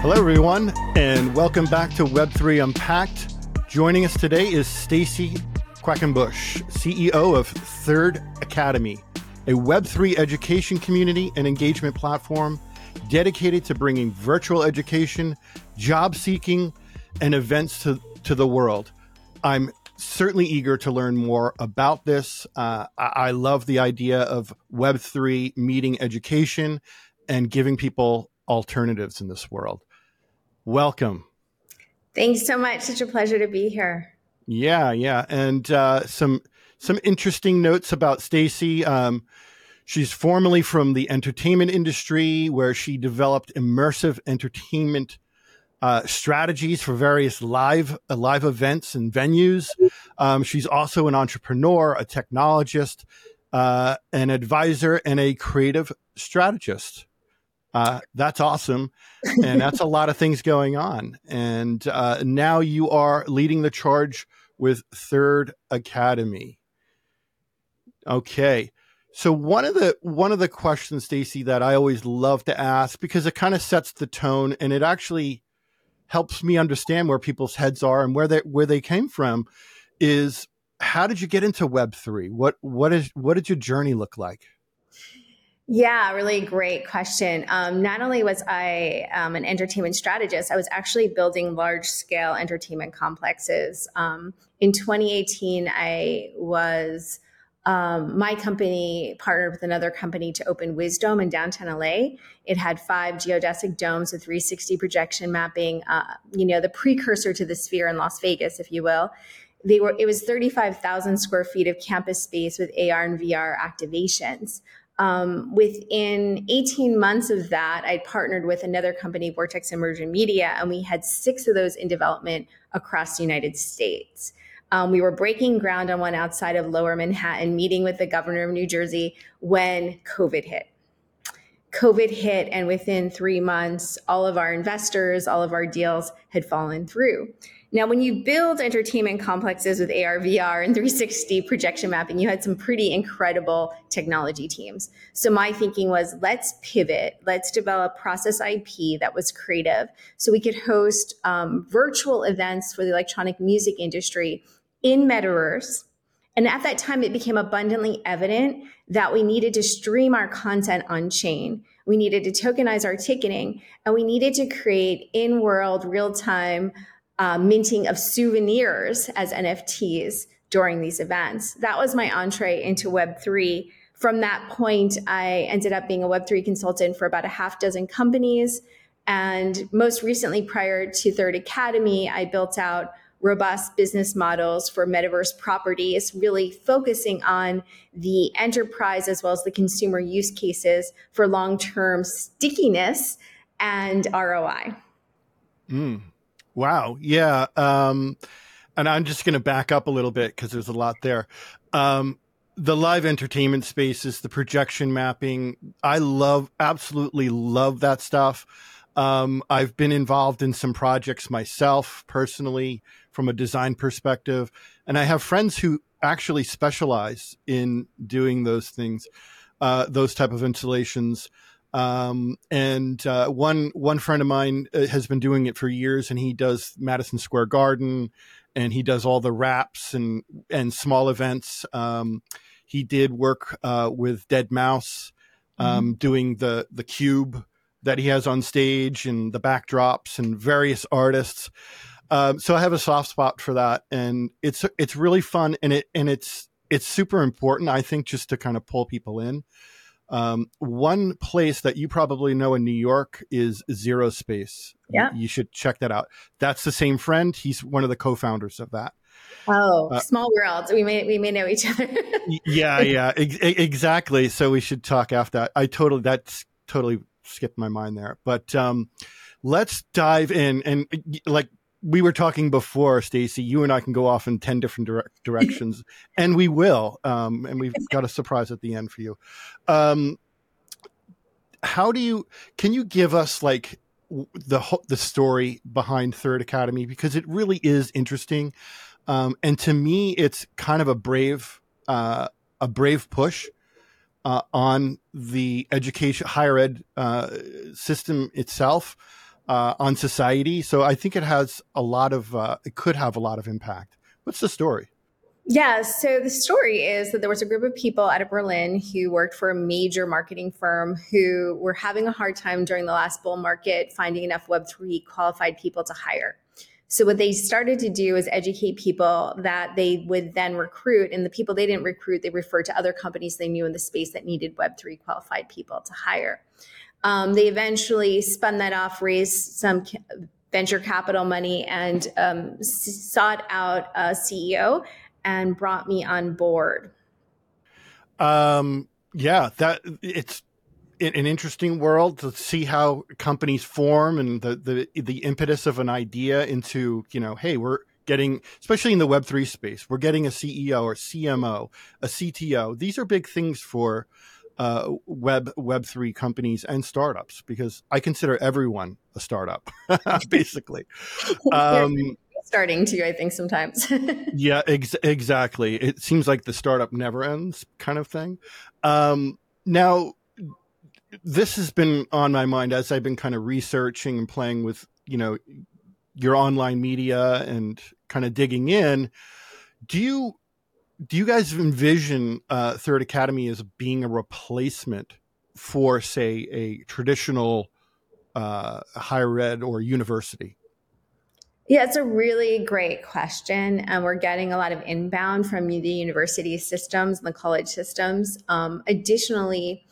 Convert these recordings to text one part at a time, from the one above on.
Hello, everyone, and welcome back to Web3 Unpacked. Joining us today is Stacy Quackenbush, CEO of Third Academy, a Web3 education community and engagement platform dedicated to bringing virtual education, job seeking, and events to, to the world. I'm certainly eager to learn more about this. Uh, I, I love the idea of Web3 meeting education and giving people alternatives in this world. Welcome. Thanks so much. Such a pleasure to be here. Yeah, yeah, and uh, some some interesting notes about Stacy. Um, she's formerly from the entertainment industry, where she developed immersive entertainment uh, strategies for various live uh, live events and venues. Um, she's also an entrepreneur, a technologist, uh, an advisor, and a creative strategist. Uh, that's awesome. And that's a lot of things going on. And uh, now you are leading the charge with Third Academy. Okay. So one of the one of the questions, Stacy, that I always love to ask because it kind of sets the tone and it actually helps me understand where people's heads are and where they where they came from is how did you get into Web three? What what is what did your journey look like? Yeah, really great question. Um, not only was I um, an entertainment strategist, I was actually building large scale entertainment complexes. Um, in 2018, I was. Um, my company partnered with another company to open Wisdome in downtown LA. It had five geodesic domes with 360 projection mapping, uh, you know, the precursor to the Sphere in Las Vegas, if you will. They were. It was 35,000 square feet of campus space with AR and VR activations. Um, within 18 months of that, I partnered with another company, Vortex Immersion Media, and we had six of those in development across the United States. Um, we were breaking ground on one outside of Lower Manhattan, meeting with the governor of New Jersey when COVID hit. COVID hit, and within three months, all of our investors, all of our deals had fallen through. Now, when you build entertainment complexes with AR, VR, and 360 projection mapping, you had some pretty incredible technology teams. So my thinking was let's pivot, let's develop process IP that was creative so we could host um, virtual events for the electronic music industry in metaverse. And at that time, it became abundantly evident that we needed to stream our content on chain. We needed to tokenize our ticketing, and we needed to create in world, real time uh, minting of souvenirs as NFTs during these events. That was my entree into Web3. From that point, I ended up being a Web3 consultant for about a half dozen companies. And most recently, prior to Third Academy, I built out robust business models for metaverse properties, really focusing on the enterprise as well as the consumer use cases for long term stickiness and ROI. Mm, Wow. Yeah. Um, and I'm just going to back up a little bit because there's a lot there. Um, the live entertainment spaces, the projection mapping, I love, absolutely love that stuff. Um, I've been involved in some projects myself personally from a design perspective, and I have friends who actually specialize in doing those things, uh, those type of installations. Um, and uh, one one friend of mine uh, has been doing it for years, and he does Madison Square Garden, and he does all the wraps and and small events. Um, he did work uh, with deadmau5, um, mm-hmm. doing the the cube that he has on stage and the backdrops and various artists. Um, so I have a soft spot for that, and it's it's really fun, and it and it's it's super important. I think just to kind of pull people in. Um, one place that you probably know in New York is Zero Space. Yeah. You should check that out. That's the same friend. He's one of the co-founders of that. Oh, uh, small world. We may we may know each other. yeah, yeah, ex- exactly. So we should talk after. I totally that's totally skipped my mind there. But um, let's dive in and like we were talking before, Stacy. You and I can go off in ten different dire- directions, and we will. Um, and we've got a surprise at the end for you. Um, how do you? Can you give us like the the story behind Third Academy because it really is interesting, um, and to me, it's kind of a brave uh, a brave push. Uh, on the education higher ed uh, system itself, uh, on society. So I think it has a lot of, uh, it could have a lot of impact. What's the story? Yeah, so the story is that there was a group of people out of Berlin who worked for a major marketing firm who were having a hard time during the last bull market finding enough Web3 qualified people to hire. So what they started to do is educate people that they would then recruit, and the people they didn't recruit, they referred to other companies they knew in the space that needed Web3 qualified people to hire. Um, they eventually spun that off, raised some venture capital money, and um, sought out a CEO and brought me on board. Um, yeah, that it's an interesting world to see how companies form and the, the the impetus of an idea into you know hey we're getting especially in the web 3 space we're getting a ceo or cmo a cto these are big things for uh, web web 3 companies and startups because i consider everyone a startup basically um, starting to, I think, sometimes. yeah, ex- exactly. It seems like the startup never ends kind of thing. Um, now, this has been on my mind as I've been kind of researching and playing with, you know, your online media and kind of digging in. Do you do you guys envision uh, Third Academy as being a replacement for, say, a traditional uh, higher ed or university? Yeah, it's a really great question. And we're getting a lot of inbound from the university systems and the college systems. Um, additionally,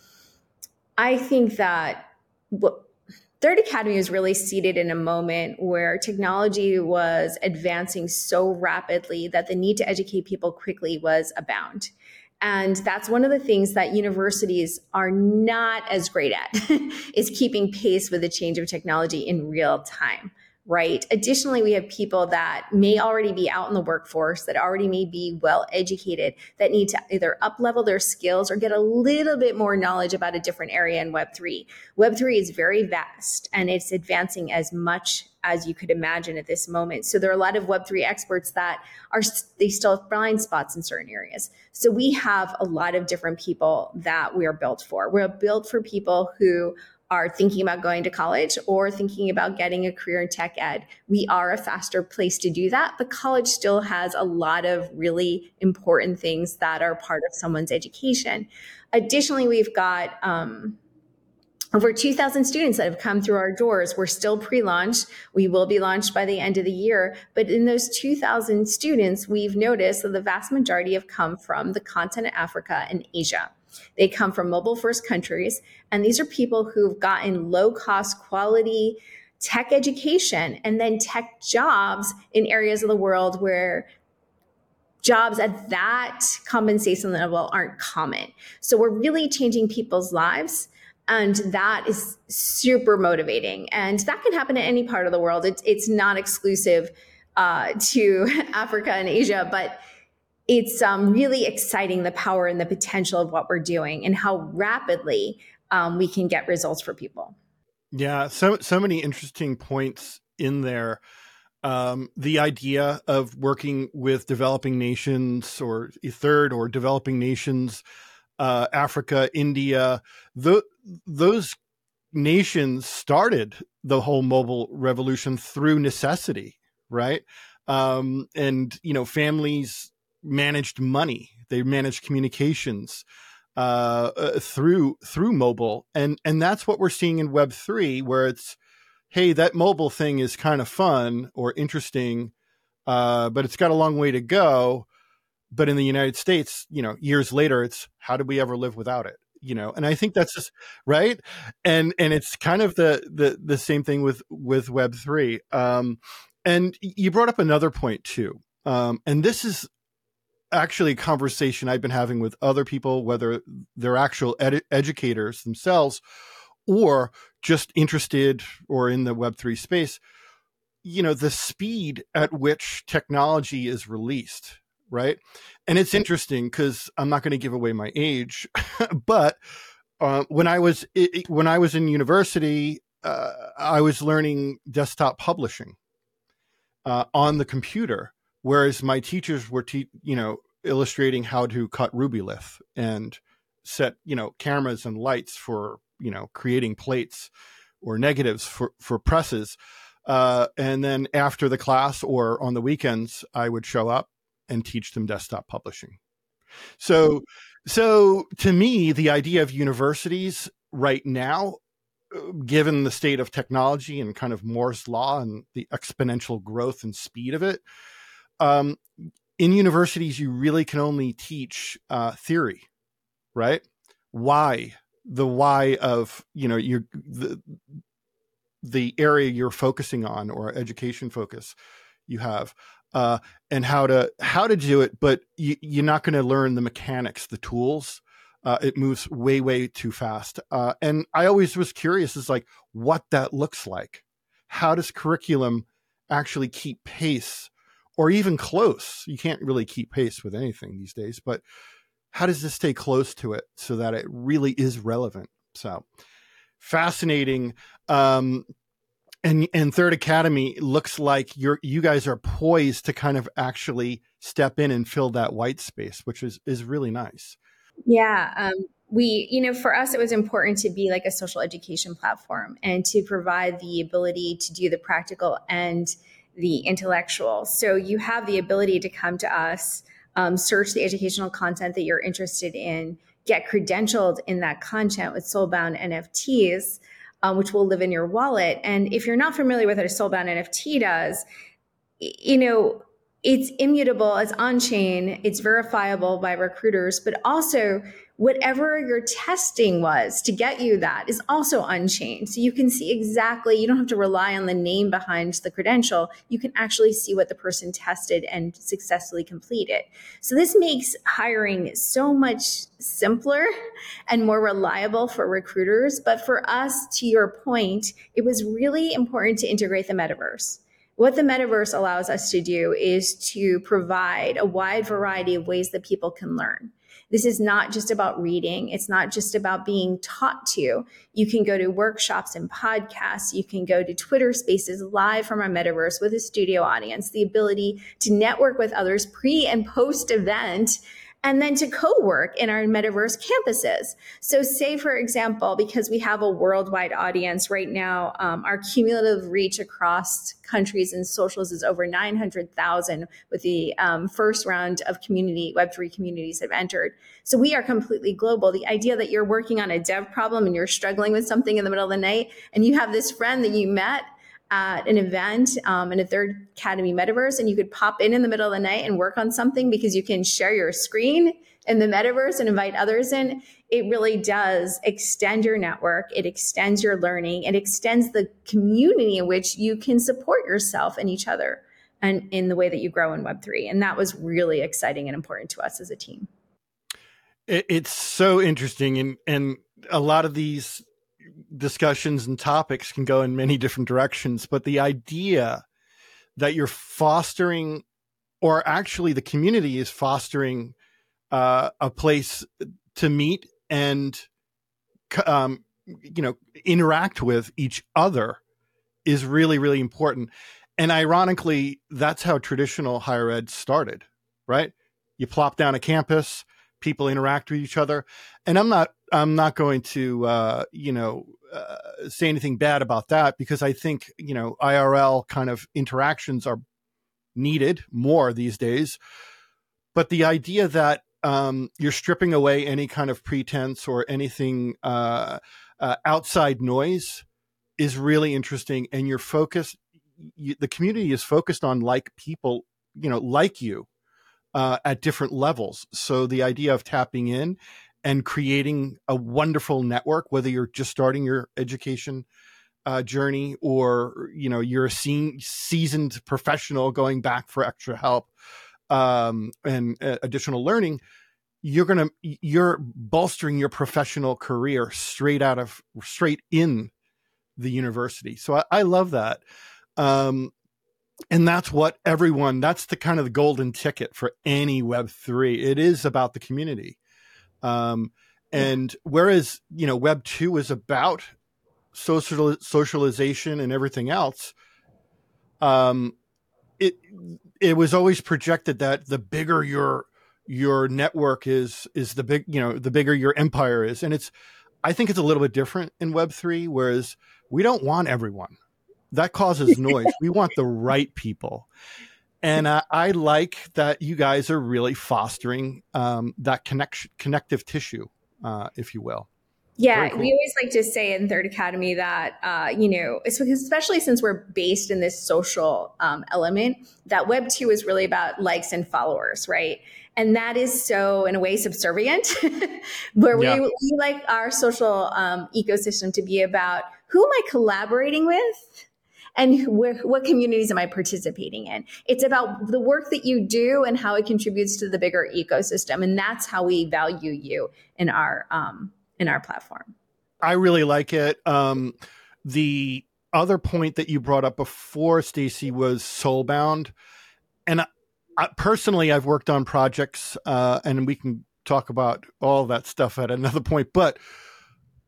I think that what Third Academy was really seated in a moment where technology was advancing so rapidly that the need to educate people quickly was abound. And that's one of the things that universities are not as great at is keeping pace with the change of technology in real time right? Additionally, we have people that may already be out in the workforce, that already may be well educated, that need to either up level their skills or get a little bit more knowledge about a different area in Web3. Web3 is very vast and it's advancing as much as you could imagine at this moment. So there are a lot of Web3 experts that are, they still have blind spots in certain areas. So we have a lot of different people that we are built for. We're built for people who are thinking about going to college or thinking about getting a career in tech ed. We are a faster place to do that, but college still has a lot of really important things that are part of someone's education. Additionally, we've got um, over 2,000 students that have come through our doors. We're still pre launch. We will be launched by the end of the year. But in those 2,000 students, we've noticed that the vast majority have come from the continent of Africa and Asia. They come from mobile first countries. And these are people who've gotten low cost quality tech education and then tech jobs in areas of the world where jobs at that compensation level aren't common. So we're really changing people's lives. And that is super motivating. And that can happen in any part of the world. It's, it's not exclusive uh, to Africa and Asia, but it's um, really exciting the power and the potential of what we're doing and how rapidly um, we can get results for people. Yeah, so so many interesting points in there. Um, the idea of working with developing nations or third or developing nations, uh, Africa, India, those nations started the whole mobile revolution through necessity, right? Um, and you know, families managed money, they managed communications uh, uh, through through mobile, and and that's what we're seeing in Web three, where it's hey, that mobile thing is kind of fun or interesting, uh, but it's got a long way to go. But in the United States, you know, years later, it's how did we ever live without it? You know, and I think that's just right, and and it's kind of the the the same thing with with Web three. Um, and you brought up another point too, um, and this is actually a conversation I've been having with other people, whether they're actual ed- educators themselves or just interested or in the Web3 space. You know, the speed at which technology is released, right? And it's interesting because I'm not going to give away my age, but uh, when I was it, when I was in university, uh, I was learning desktop publishing uh, on the computer, whereas my teachers were te- you know illustrating how to cut Rubylith and set you know cameras and lights for you know creating plates or negatives for, for presses. Uh, and then after the class or on the weekends, I would show up and teach them desktop publishing. So, so to me, the idea of universities right now, uh, given the state of technology and kind of Moore's law and the exponential growth and speed of it, um, in universities, you really can only teach uh, theory, right? Why? The why of you know your the the area you're focusing on or education focus you have uh, and how to how to do it but you, you're not going to learn the mechanics the tools. Uh, it moves way way too fast. Uh, and i always was curious is like what that looks like. How does curriculum actually keep pace or even close. You can't really keep pace with anything these days but how does this stay close to it so that it really is relevant? So fascinating. Um, and and third academy looks like you're you guys are poised to kind of actually step in and fill that white space which is is really nice. Yeah um, we you know for us it was important to be like a social education platform and to provide the ability to do the practical and the intellectual so you have the ability to come to us um, search the educational content that you're interested in get credentialed in that content with soulbound nfts um, which will live in your wallet. And if you're not familiar with what a soulbound NFT does, you know, it's immutable, it's on chain, it's verifiable by recruiters, but also whatever your testing was to get you that is also on chain. So you can see exactly, you don't have to rely on the name behind the credential. You can actually see what the person tested and successfully completed. So this makes hiring so much simpler and more reliable for recruiters. But for us, to your point, it was really important to integrate the metaverse. What the metaverse allows us to do is to provide a wide variety of ways that people can learn. This is not just about reading. It's not just about being taught to. You can go to workshops and podcasts. You can go to Twitter spaces live from our metaverse with a studio audience, the ability to network with others pre and post event and then to co-work in our metaverse campuses. So say, for example, because we have a worldwide audience right now, um, our cumulative reach across countries and socials is over 900,000 with the um, first round of community, Web3 communities have entered. So we are completely global. The idea that you're working on a dev problem and you're struggling with something in the middle of the night and you have this friend that you met at an event um, in a third academy metaverse and you could pop in in the middle of the night and work on something because you can share your screen in the metaverse and invite others in. It really does extend your network. It extends your learning. It extends the community in which you can support yourself and each other and in the way that you grow in web3 and that was really exciting and important to us as a team. It's so interesting. And and a lot of these discussions and topics can go in many different directions, but the idea that you're fostering, or actually the community is fostering uh, a place to meet and, um, you know, interact with each other is really, really important. And ironically, that's how traditional higher ed started, right? You plop down a campus, people interact with each other, and I'm not I'm not going to, uh, you know, uh, say anything bad about that because I think you know IRL kind of interactions are needed more these days. But the idea that um, you're stripping away any kind of pretense or anything uh, uh outside noise is really interesting, and you're focused. You, the community is focused on like people, you know, like you uh, at different levels. So the idea of tapping in and creating a wonderful network, whether you're just starting your education uh, journey or you know you're a seasoned professional going back for extra help um, and uh, additional learning you're gonna you're bolstering your professional career straight out of straight in the university. So i, I love that. Um, and that's what everyone that's the kind of the golden ticket for any web3 it is about the community um, and whereas you know Web two is about social socialization and everything else, um, it it was always projected that the bigger your your network is is the big you know the bigger your empire is, and it's I think it's a little bit different in Web3, whereas we don't want everyone. That causes noise. we want the right people. And uh, I like that you guys are really fostering um, that connection, connective tissue, uh, if you will. Yeah, cool. we always like to say in Third Academy that uh, you know, especially since we're based in this social um, element, that Web two is really about likes and followers, right? And that is so, in a way, subservient, where yeah. we, we, like our social um, ecosystem to be about who am I collaborating with, and where, what communities am I participating in? It's about the work that you do and how it contributes to the bigger ecosystem, and that's how we value you in our um, in our platform. I really like it. Um, the other point that you brought up before, Stacy, was soulbound, and I, I, personally, I've worked on projects, uh, and we can talk about all that stuff at another point. But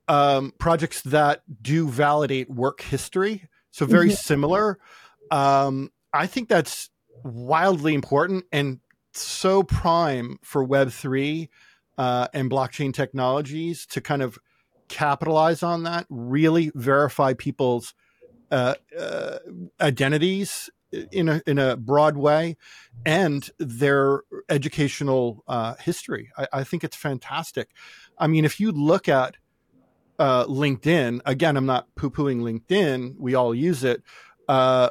um, projects that do validate work history, so very mm-hmm. similar. Um, I think that's wildly important and so prime for Web three uh, and blockchain technologies to kind of capitalize on that, really verify people's uh, uh, identities in a in a broad way, and their educational uh, history. I, I, think it's fantastic. I mean, if you look at uh, LinkedIn, again, I'm not poo pooing LinkedIn. We all use it, uh,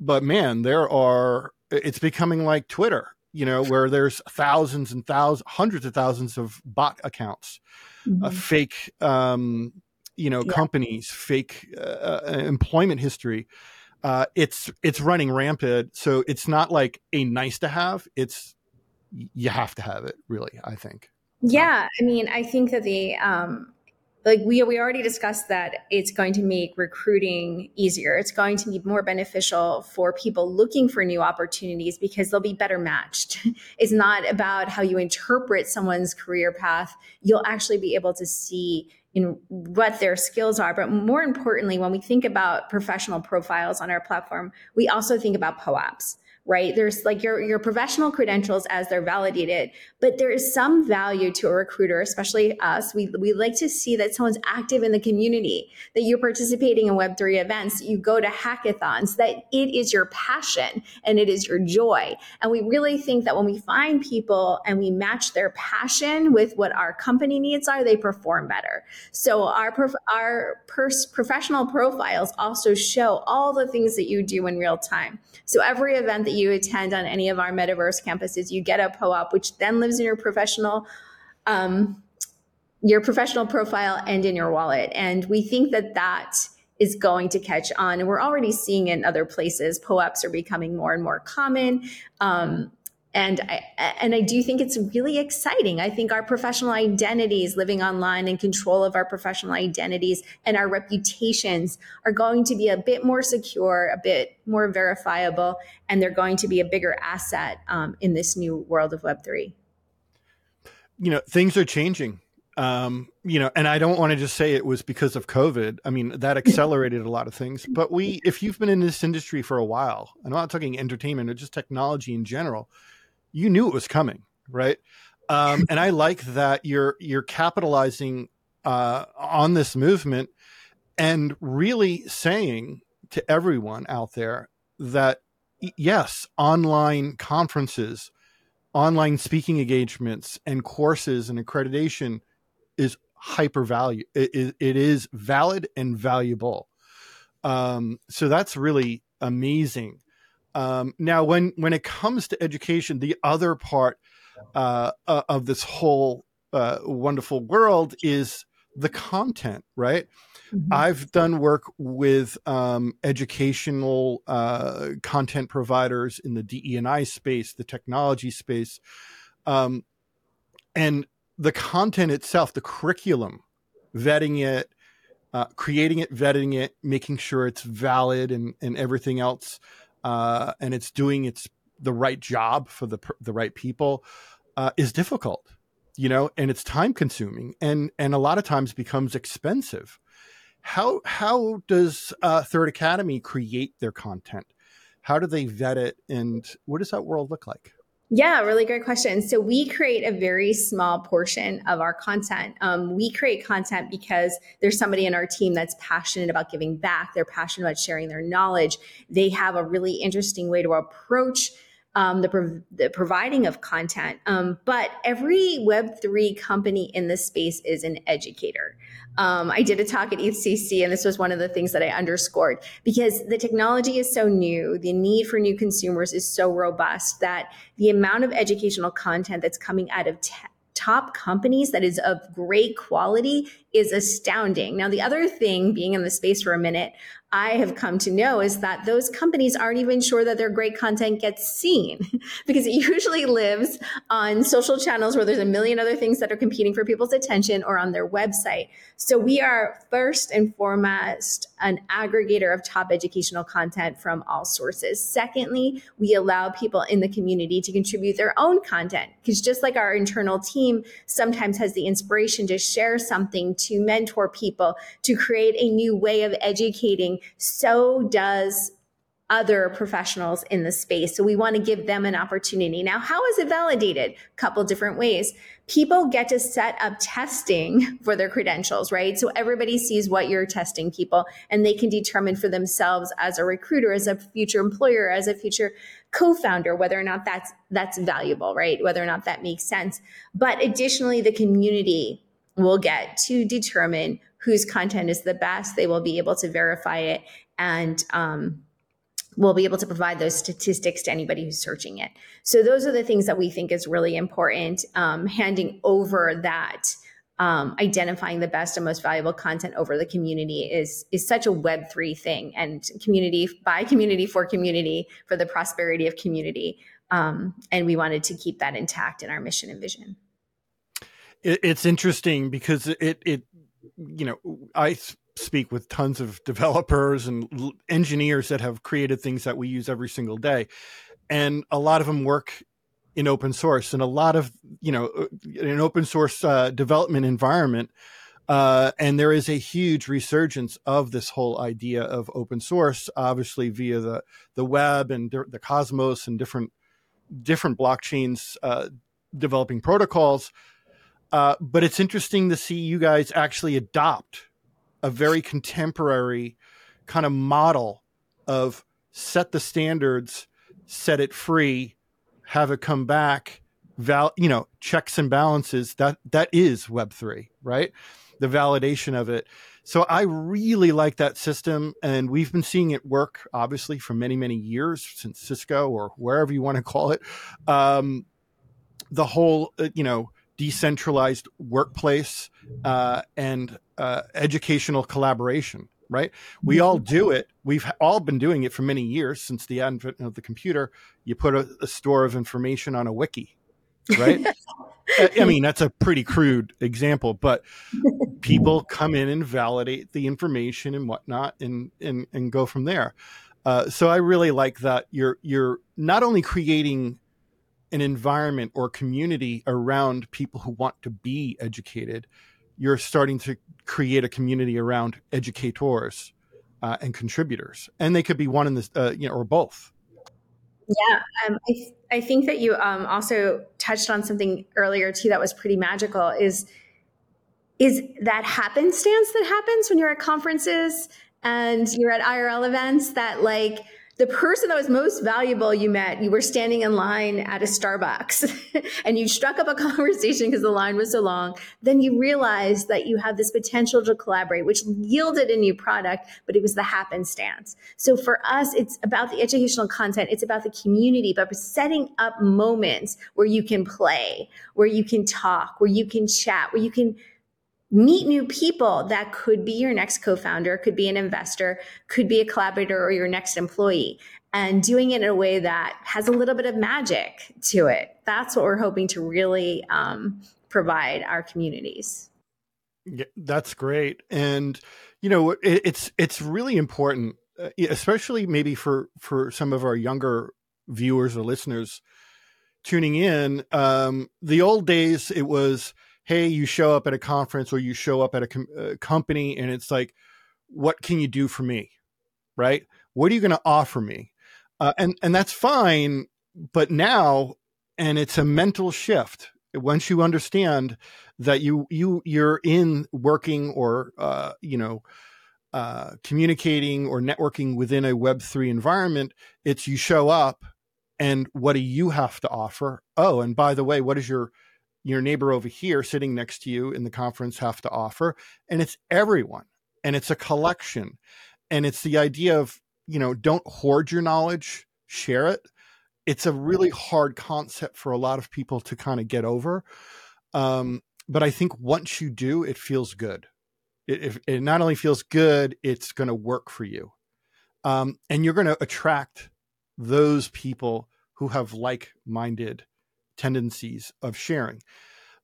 but man, there are. It's becoming like Twitter you know, where there's thousands and thousands, hundreds of thousands of bot accounts, mm-hmm. uh, fake, um, you know, yeah. companies, fake uh, uh, employment history. Uh, it's it's running rampant. So it's not like a nice to have. It's you have to have it. Really, I think. Yeah, I mean, I think that the um, like we we already discussed that it's going to make recruiting easier. It's going to be more beneficial for people looking for new opportunities because they'll be better matched. it's not about how you interpret someone's career path. You'll actually be able to see in what their skills are. But more importantly, when we think about professional profiles on our platform, we also think about POAPs right? There's like your, your professional credentials as they're validated, but there is some value to a recruiter, especially us. We, we like to see that someone's active in the community, that you're participating in Web3 events, you go to hackathons, that it is your passion and it is your joy. And we really think that when we find people and we match their passion with what our company needs are, they perform better. So our, prof- our pers- professional profiles also show all the things that you do in real time. So every event that you attend on any of our metaverse campuses, you get a POAP, which then lives in your professional um, your professional profile and in your wallet. And we think that that is going to catch on. And we're already seeing in other places, POAPs are becoming more and more common. Um, and I, and I do think it's really exciting. I think our professional identities, living online and control of our professional identities and our reputations are going to be a bit more secure, a bit more verifiable, and they're going to be a bigger asset um, in this new world of Web3. You know, things are changing. Um, you know, and I don't want to just say it was because of COVID. I mean, that accelerated a lot of things. But we, if you've been in this industry for a while, and I'm not talking entertainment or just technology in general, you knew it was coming, right? Um, and I like that you're you're capitalizing uh, on this movement and really saying to everyone out there that yes, online conferences, online speaking engagements, and courses and accreditation is hyper value. It, it is valid and valuable. Um, so that's really amazing. Um, now, when when it comes to education, the other part uh, uh, of this whole uh, wonderful world is the content, right? Mm-hmm. I've done work with um, educational uh, content providers in the DE&I space, the technology space, um, and the content itself, the curriculum, vetting it, uh, creating it, vetting it, making sure it's valid, and and everything else uh, and it's doing its the right job for the the right people uh, is difficult, you know, and it's time consuming, and and a lot of times becomes expensive. How how does uh, Third Academy create their content? How do they vet it, and what does that world look like? Yeah, really great question. So we create a very small portion of our content. Um, we create content because there's somebody in our team that's passionate about giving back. They're passionate about sharing their knowledge. They have a really interesting way to approach um, the, prov- the, providing of content. Um, but every Web3 company in this space is an educator. Um, I did a talk at EthCC, and this was one of the things that I underscored because the technology is so new, the need for new consumers is so robust that the amount of educational content that's coming out of tech top companies that is of great quality is astounding. Now, the other thing, being in the space for a minute, I have come to know is that those companies aren't even sure that their great content gets seen because it usually lives on social channels where there's a million other things that are competing for people's attention or on their website. So we are first and foremost an aggregator of top educational content from all sources. Secondly, we allow people in the community to contribute their own content because just like our internal team sometimes has the inspiration to share something, to mentor people, to create a new way of educating so does other professionals in the space. So we want to give them an opportunity. Now, how is it validated? A couple different ways. People get to set up testing for their credentials, right? So everybody sees what you're testing people and they can determine for themselves as a recruiter, as a future employer, as a future co-founder whether or not that's that's valuable, right? Whether or not that makes sense. But additionally, the community will get to determine whose content is the best. They will be able to verify it and um, we'll be able to provide those statistics to anybody who's searching it. So those are the things that we think is really important. Um, handing over that, um, identifying the best and most valuable content over the community is is such a Web three thing, and community by community for community for the prosperity of community. Um, and we wanted to keep that intact in our mission and vision. It's interesting because it it you know, I speak with tons of developers and engineers that have created things that we use every single day. And a lot of them work in open source and a lot of, you know, uh, an open source uh, development environment. Uh, and there is a huge resurgence of this whole idea of open source, obviously via the, the web and the Cosmos and different different blockchains uh, developing protocols. Uh, but it's interesting to see you guys actually adopt a very contemporary kind of model of set the standards, set it free, have it come back, val you know, checks and balances. That that is Web three, right? The validation of it. So I really like that system, and we've been seeing it work obviously for many many years since Cisco or wherever you want to call it. Um, the whole, uh, you know decentralized workplace uh, and uh, educational collaboration right? We all do it. We've all been doing it for many years since the advent of the computer. You put a, a store of information on a wiki right? I mean that's a pretty crude example but people come in and validate the information and whatnot and and, and go from there. Uh, so i really like that you're you're not only creating an environment or community around people who want to be educated, you're starting to create a community around educators uh, and contributors, and they could be one in this, uh, you know, or both. Yeah, um, I, th- I think that you um, also touched on something earlier too that was pretty magical. Is is that happenstance that happens when you're at conferences and you're at IRL events that like the person that was most valuable you met, you were standing in line at a Starbucks and you struck up a conversation because the line was so long. Then you realized that you had this potential to collaborate, which yielded a new product, but it was the happenstance. So for us, it's about the educational content. It's about the community, but setting up moments where you can play, where you can talk, where you can chat, where you can meet new people that could be your next co-founder could be an investor could be a collaborator or your next employee and doing it in a way that has a little bit of magic to it. That's what we're hoping to really um, provide our communities. Yeah, that's great. And you know it, it's it's really important uh, especially maybe for for some of our younger viewers or listeners tuning in. Um, the old days it was hey, you show up at a conference or you show up at a, com- a uh, company and it's like, what can you do for me? Right? What are you going to offer me? Uh, and and that's fine. But now and it's a mental shift once you understand that you you you're in working or uh, you know uh, communicating or networking within a web3 environment it's you show up and what do you have to offer oh and by the way what is your your neighbor over here sitting next to you in the conference have to offer and it's everyone and it's a collection and it's the idea of you know don't hoard your knowledge share it. It's a really hard concept for a lot of people to kind of get over um, but i think once you do it feels good. It, it not only feels good it's going to work for you. Um, and you're going to attract those people who have like-minded tendencies of sharing.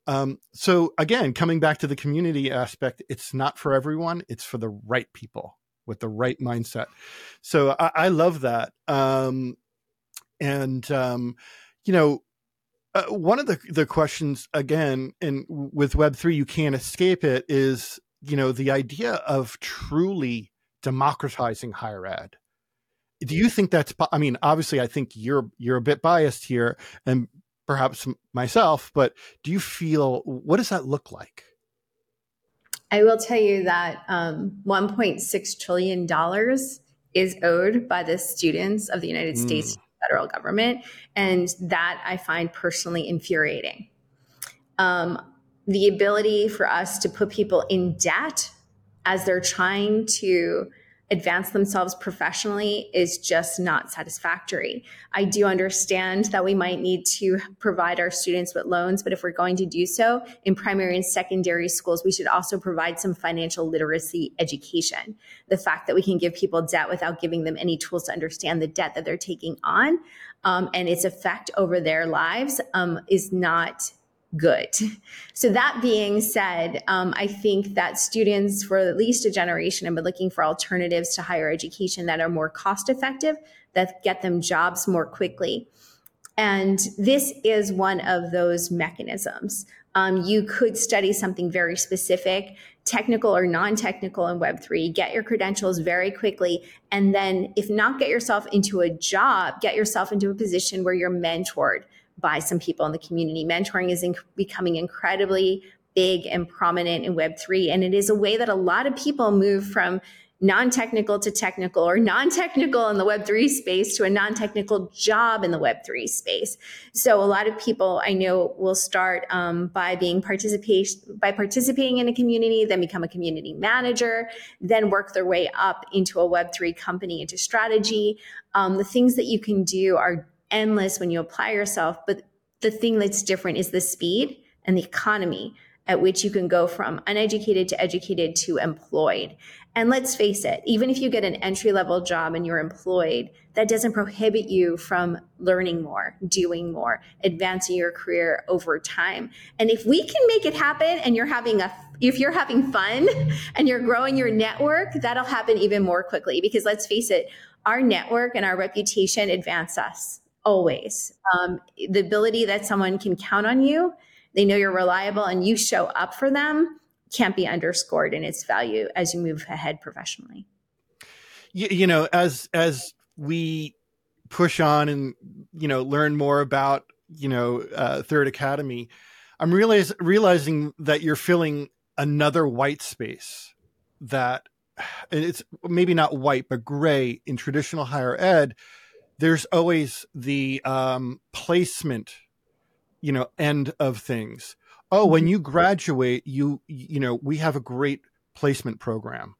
Um, so again coming back to the community aspect it's not for everyone it's for the right people with the right mindset. So i, I love that. Um, and um, you know uh, one of the the questions again and with web 3 you can't escape it is you know the idea of truly democratizing higher ed. Do you think that's i mean obviously i think you're you're a bit biased here and perhaps myself but do you feel what does that look like i will tell you that um, 1.6 trillion dollars is owed by the students of the united mm. states federal government and that i find personally infuriating um, the ability for us to put people in debt as they're trying to advance themselves professionally is just not satisfactory. I do understand that we might need to provide our students with loans, but if we're going to do so in primary and secondary schools, we should also provide some financial literacy education. The fact that we can give people debt without giving them any tools to understand the debt that they're taking on um, and its effect over their lives um, is not good. So, that being said, um, I think that students for at least a generation have been looking for alternatives to higher education that are more cost effective, that get them jobs more quickly. And this is one of those mechanisms. Um, you could study something very specific, technical or non technical in Web3, get your credentials very quickly. And then, if not get yourself into a job, get yourself into a position where you're mentored by some people in the community. Mentoring is becoming incredibly big and prominent in Web3. And it is a way that a lot of people move from non technical to technical or non technical in the Web3 space to a non technical job in the Web3 space. So a lot of people I know will start um, by being participation by participating in a community, then become a community manager, then work their way up into a Web3 company into strategy. Um, the things that you can do are endless when you apply yourself. But the thing that's different is the speed and the economy at which you can go from uneducated to educated to employed. And let's face it, even if you get an entry level job and you're employed, that doesn't prohibit you from learning more, doing more, advancing your career over time. And if we can make it happen and you're having a if you're having fun and you're growing your network, that'll happen even more quickly because let's face it, our network and our reputation advance us always. Um, the ability that someone can count on you, they know you're reliable, and you show up for them can't be underscored in its value as you move ahead professionally. You, you know, as as we push on and you know learn more about you know uh, Third Academy, I'm realize, realizing that you're filling another white space that it's maybe not white but gray in traditional higher ed there's always the um, placement, you know, end of things. Oh, when mm-hmm. you graduate, you you know, we have a great placement program.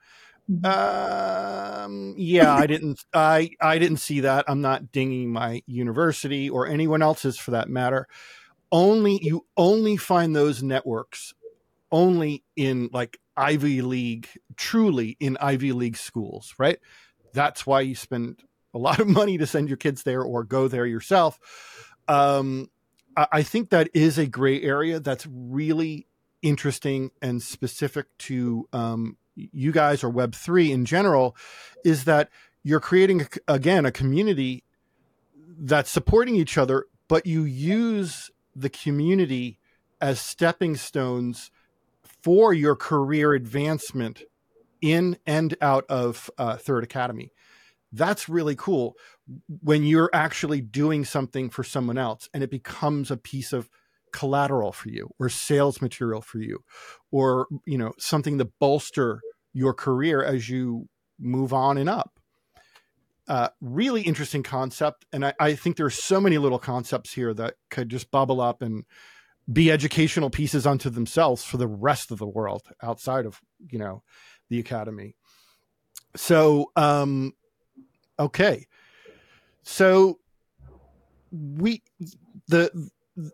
Mm-hmm. Um, yeah, I didn't, I, I didn't see that. I'm not dinging my university or anyone else's for that matter. Only you only find those networks only in like Ivy League, truly in Ivy League schools, right? That's why you spend a lot of money to send your kids there or go there yourself. Um, I think that is a gray area that's really interesting and specific to um, you guys or Web3 in general is that you're creating, again, a community that's supporting each other, but you use the community as stepping stones for your career advancement in and out of uh, Third Academy That's really cool when you're actually doing something for someone else and it becomes a piece of collateral for you or sales material for you or you know something to bolster your career as you move on and up. Uh, really interesting concept and I, I think there's so many little concepts here that could just bubble up and be educational pieces unto themselves for the rest of the world outside of you know the academy. So um okay so we the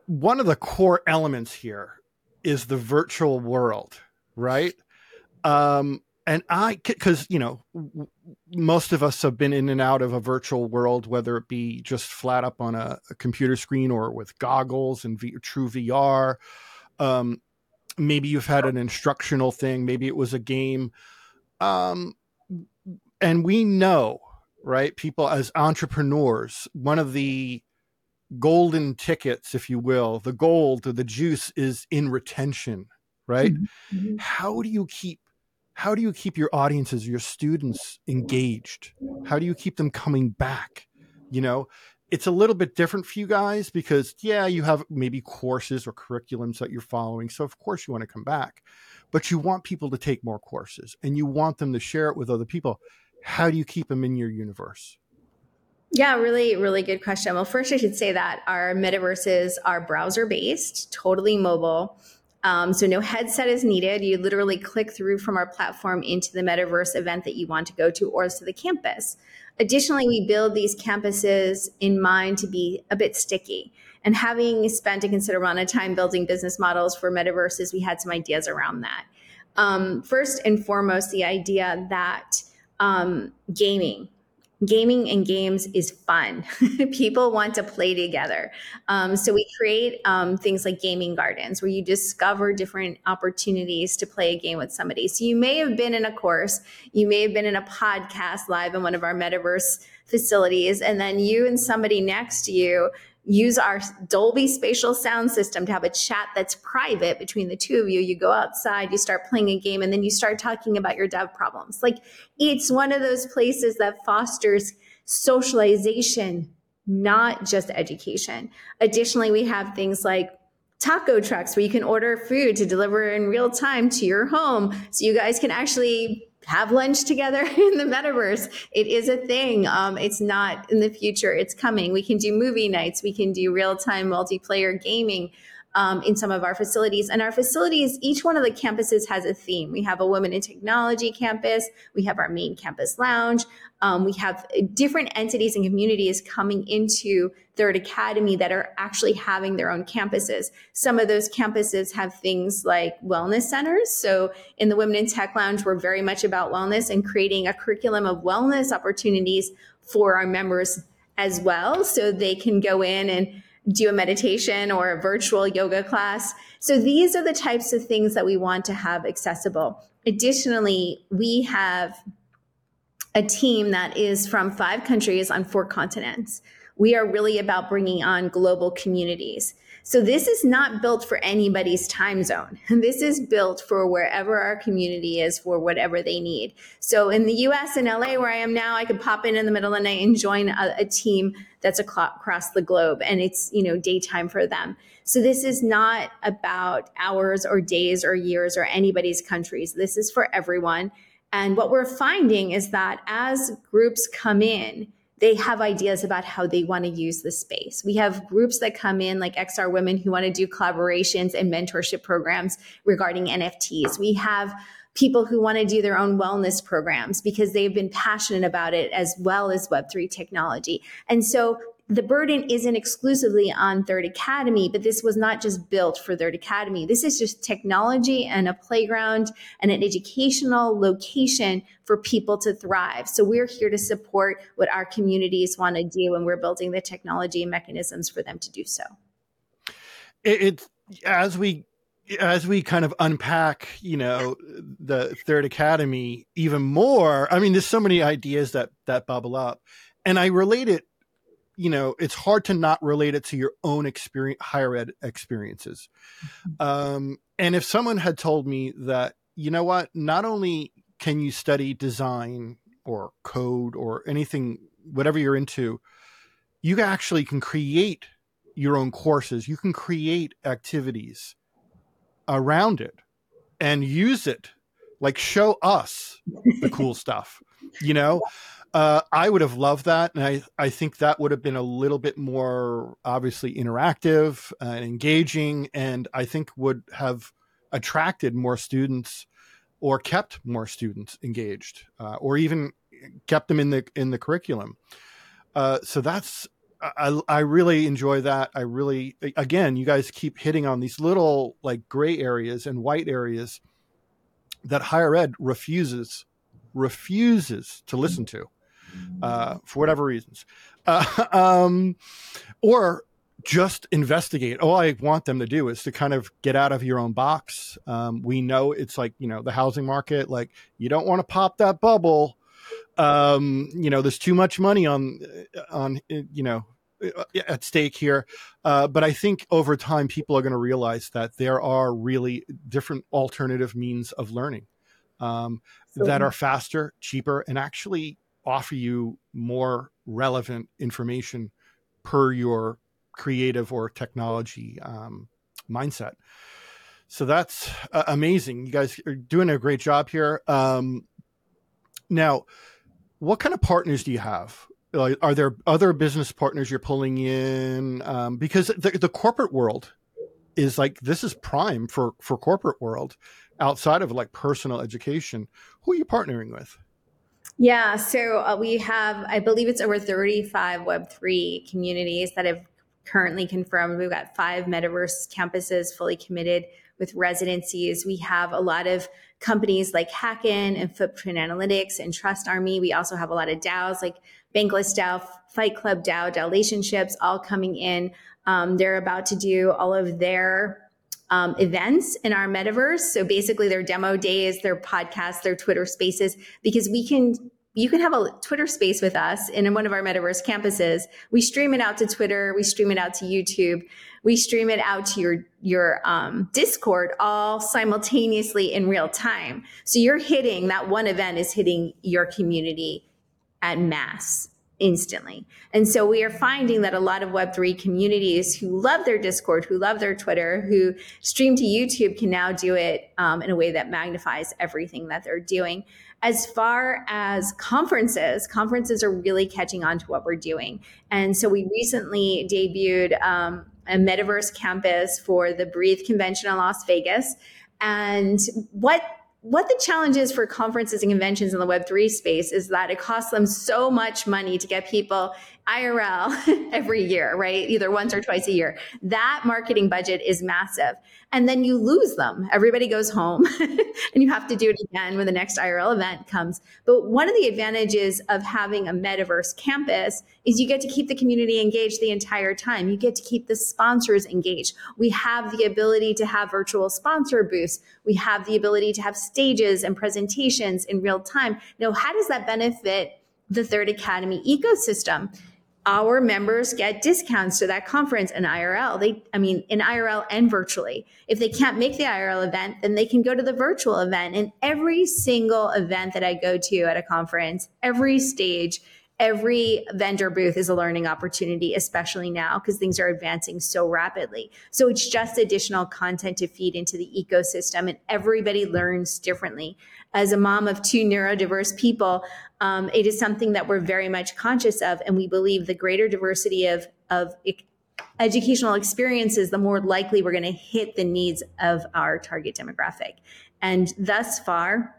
one of the core elements here is the virtual world, right? Um, and I, because you know, most of us have been in and out of a virtual world, whether it be just flat up on a, a computer screen or with goggles and v, true VR. Um, maybe you've had an instructional thing, maybe it was a game. Um, and we know, right? People as entrepreneurs, one of the golden tickets, if you will, the gold or the juice is in retention, right? Mm-hmm. mm-hmm. How do you keep how do you keep your audiences, your students engaged? How do you keep them coming back? You know, it's a little bit different for you guys because yeah, you have maybe courses or curriculums that you're following. So of course you want to come back. But you want people to take more courses and you want them to share it with other people. How do you keep them in your universe? Yeah, really, really good question. Well, first, I should say that our metaverses are browser based, totally mobile. Um, so, no headset is needed. You literally click through from our platform into the metaverse event that you want to go to or to the campus. Additionally, we build these campuses in mind to be a bit sticky. And having spent a considerable amount of time building business models for metaverses, we had some ideas around that. Um, first and foremost, the idea that um, gaming gaming and games is fun. People want to play together. Um, so we create um, things like gaming gardens where you discover different opportunities to play a game with somebody. So you may have been in a course, you may have been in a podcast live in one of our metaverse facilities, and then you and somebody next to you use our Dolby spatial sound system to have a chat that's private between the two of you. You go outside, you start playing a game, and then you start talking about your dev problems. Like it's one of those places that fosters socialization, not just education. Additionally, we have things like taco trucks where you can order food to deliver in real time to your home so you guys can actually have lunch together in the metaverse. It is a thing. Um, it's not in the future. It's coming. We can do movie nights. We can do real time multiplayer gaming um, in some of our facilities. And our facilities, each one of the campuses has a theme. We have a women in technology campus. We have our main campus lounge. Um, we have different entities and communities coming into Third Academy that are actually having their own campuses. Some of those campuses have things like wellness centers. So in the Women in Tech Lounge, we're very much about wellness and creating a curriculum of wellness opportunities for our members as well. So they can go in and do a meditation or a virtual yoga class. So these are the types of things that we want to have accessible. Additionally, we have a team that is from five countries on four continents. We are really about bringing on global communities. So this is not built for anybody's time zone. This is built for wherever our community is for whatever they need. So in the US and LA where I am now, I could pop in in the middle of the night and join a, a team that's across the globe and it's, you know, daytime for them. So this is not about hours or days or years or anybody's countries. This is for everyone. And what we're finding is that as groups come in, they have ideas about how they want to use the space. We have groups that come in, like XR Women, who want to do collaborations and mentorship programs regarding NFTs. We have people who want to do their own wellness programs because they've been passionate about it as well as Web3 technology. And so the burden isn't exclusively on Third Academy, but this was not just built for Third Academy. This is just technology and a playground and an educational location for people to thrive. So we're here to support what our communities want to do, and we're building the technology and mechanisms for them to do so. It's it, as we as we kind of unpack, you know, the Third Academy even more. I mean, there's so many ideas that that bubble up, and I relate it you know it's hard to not relate it to your own experience higher ed experiences mm-hmm. um, and if someone had told me that you know what not only can you study design or code or anything, whatever you're into, you actually can create your own courses. You can create activities around it and use it. Like show us the cool stuff, you know? Uh, I would have loved that, and I, I think that would have been a little bit more obviously interactive and engaging, and I think would have attracted more students or kept more students engaged, uh, or even kept them in the in the curriculum. Uh, so that's I, I really enjoy that. I really again, you guys keep hitting on these little like gray areas and white areas that higher ed refuses refuses to listen to uh, for whatever reasons, uh, um, or just investigate. All I want them to do is to kind of get out of your own box. Um, we know it's like you know the housing market. Like you don't want to pop that bubble. Um, you know, there's too much money on on you know at stake here. Uh, but I think over time, people are going to realize that there are really different alternative means of learning um, so, that are faster, cheaper, and actually offer you more relevant information per your creative or technology um, mindset. So that's uh, amazing. You guys are doing a great job here. Um, now, what kind of partners do you have? Like, are there other business partners you're pulling in? Um, because the, the corporate world is like this is prime for for corporate world outside of like personal education. Who are you partnering with? Yeah, so uh, we have, I believe it's over 35 Web3 communities that have currently confirmed. We've got five metaverse campuses fully committed with residencies. We have a lot of companies like Hacken and Footprint Analytics and Trust Army. We also have a lot of DAOs like Bankless DAO, Fight Club DAO, DAO relationships all coming in. Um, they're about to do all of their um, events in our metaverse. So basically, their demo days, their podcasts, their Twitter spaces, because we can. You can have a Twitter space with us in one of our metaverse campuses. We stream it out to Twitter. We stream it out to YouTube. We stream it out to your your um, Discord all simultaneously in real time. So you're hitting that one event is hitting your community at mass instantly. And so we are finding that a lot of Web3 communities who love their Discord, who love their Twitter, who stream to YouTube can now do it um, in a way that magnifies everything that they're doing. As far as conferences, conferences are really catching on to what we're doing. And so we recently debuted um, a metaverse campus for the Breathe convention in Las Vegas. And what what the challenge is for conferences and conventions in the Web3 space is that it costs them so much money to get people IRL every year, right? Either once or twice a year. That marketing budget is massive. And then you lose them. Everybody goes home and you have to do it again when the next IRL event comes. But one of the advantages of having a metaverse campus is you get to keep the community engaged the entire time. You get to keep the sponsors engaged. We have the ability to have virtual sponsor booths. We have the ability to have stages and presentations in real time. Now, how does that benefit the Third Academy ecosystem? Our members get discounts to that conference in IRL. They, I mean, in IRL and virtually. If they can't make the IRL event, then they can go to the virtual event. And every single event that I go to at a conference, every stage, every vendor booth is a learning opportunity, especially now because things are advancing so rapidly. So it's just additional content to feed into the ecosystem, and everybody learns differently. As a mom of two neurodiverse people, um, it is something that we're very much conscious of, and we believe the greater diversity of of educational experiences, the more likely we're going to hit the needs of our target demographic. And thus far,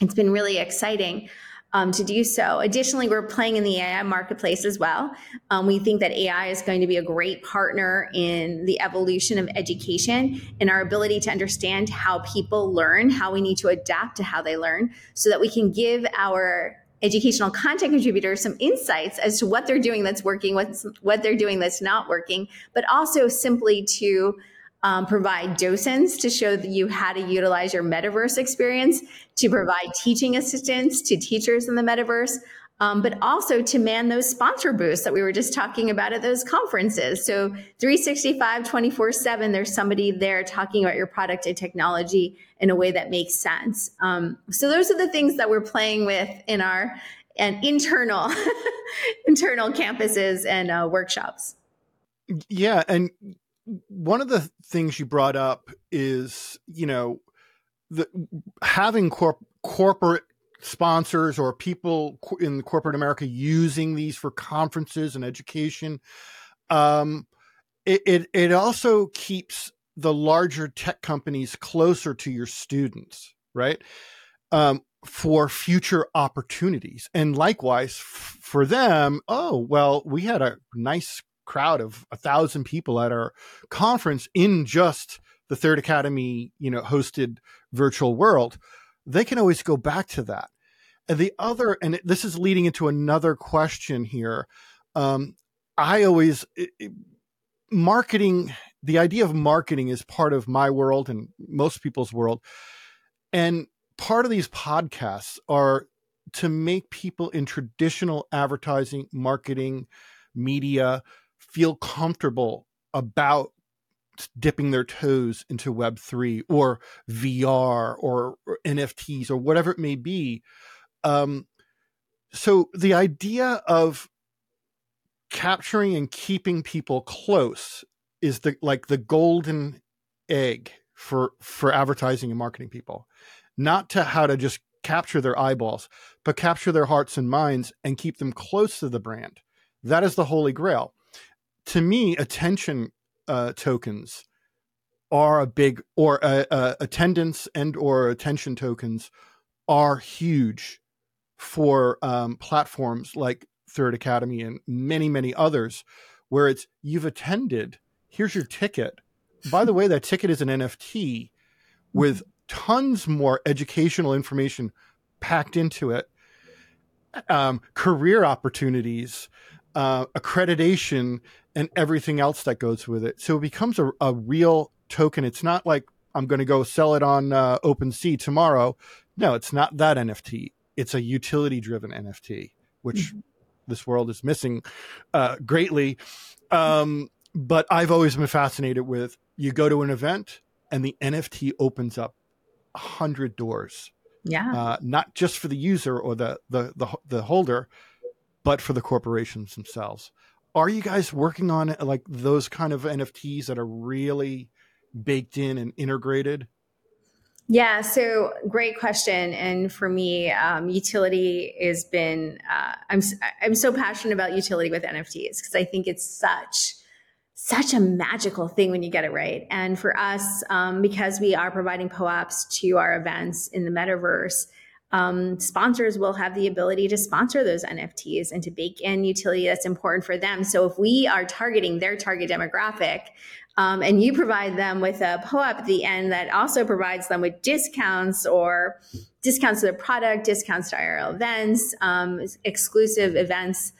it's been really exciting um, to do so. Additionally, we're playing in the AI marketplace as well. Um, we think that AI is going to be a great partner in the evolution of education and our ability to understand how people learn, how we need to adapt to how they learn, so that we can give our educational content contributors some insights as to what they're doing that's working, what's what they're doing that's not working, but also simply to um, provide docents to show you how to utilize your metaverse experience, to provide teaching assistance to teachers in the metaverse, um, but also to man those sponsor booths that we were just talking about at those conferences. So 365, 24 7, there's somebody there talking about your product and technology in a way that makes sense. Um, so those are the things that we're playing with in our and internal internal campuses and uh, workshops. Yeah, and one of the things you brought up is you know the having corp- corporate sponsors or people in corporate America using these for conferences and education. Um, it, it, it also keeps the larger tech companies closer to your students, right? Um, for future opportunities. And likewise f- for them, oh, well, we had a nice crowd of a thousand people at our conference in just the Third Academy, you know, hosted virtual world. They can always go back to that. The other, and this is leading into another question here. Um, I always, marketing, the idea of marketing is part of my world and most people's world. And part of these podcasts are to make people in traditional advertising, marketing, media feel comfortable about dipping their toes into web3 or VR or, or NFTs or whatever it may be um, so the idea of capturing and keeping people close is the like the golden egg for for advertising and marketing people. Not to how to just capture their eyeballs but capture their hearts and minds and keep them close to the brand. That is the holy grail. To me attention uh, tokens are a big or uh, uh, attendance and or attention tokens are huge for um, platforms like Third Academy and many, many others, where it's you've attended, here's your ticket. By the way, that ticket is an NFT with tons more educational information packed into it, um, career opportunities, uh, accreditation, and everything else that goes with it. So it becomes a, a real token. It's not like I'm going to go sell it on uh, OpenSea tomorrow. No, it's not that NFT it's a utility driven NFT, which mm-hmm. this world is missing uh, greatly. Um, but I've always been fascinated with you go to an event and the NFT opens up a hundred doors. Yeah. Uh, not just for the user or the, the, the, the holder, but for the corporations themselves. Are you guys working on like those kind of NFTs that are really baked in and integrated? Yeah, so great question. And for me, um, utility has been, uh, I'm, I'm so passionate about utility with NFTs because I think it's such, such a magical thing when you get it right. And for us, um, because we are providing POAPs to our events in the metaverse, um, sponsors will have the ability to sponsor those NFTs and to bake in utility that's important for them. So if we are targeting their target demographic, um, and you provide them with a POAP at the end that also provides them with discounts or discounts to the product, discounts to IRL events, um, exclusive events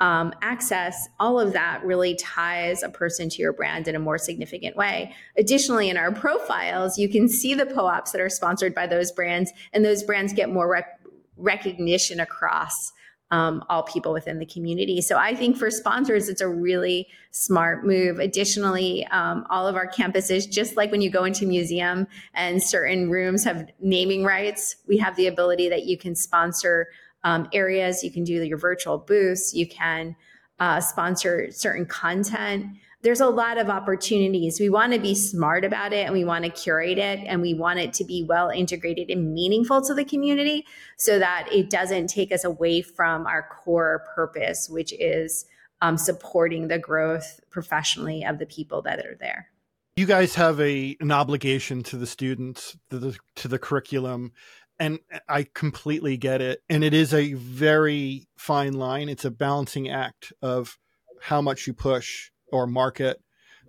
um, access, all of that really ties a person to your brand in a more significant way. Additionally, in our profiles, you can see the POAPs that are sponsored by those brands, and those brands get more rec- recognition across um, all people within the community. So I think for sponsors, it's a really smart move. Additionally, um, all of our campuses, just like when you go into museum and certain rooms have naming rights, we have the ability that you can sponsor um, areas, you can do your virtual booths, you can uh, sponsor certain content there's a lot of opportunities. We want to be smart about it and we want to curate it and we want it to be well integrated and meaningful to the community so that it doesn't take us away from our core purpose, which is um, supporting the growth professionally of the people that are there. You guys have a an obligation to the students, to the, to the curriculum, and I completely get it. And it is a very fine line. It's a balancing act of how much you push or market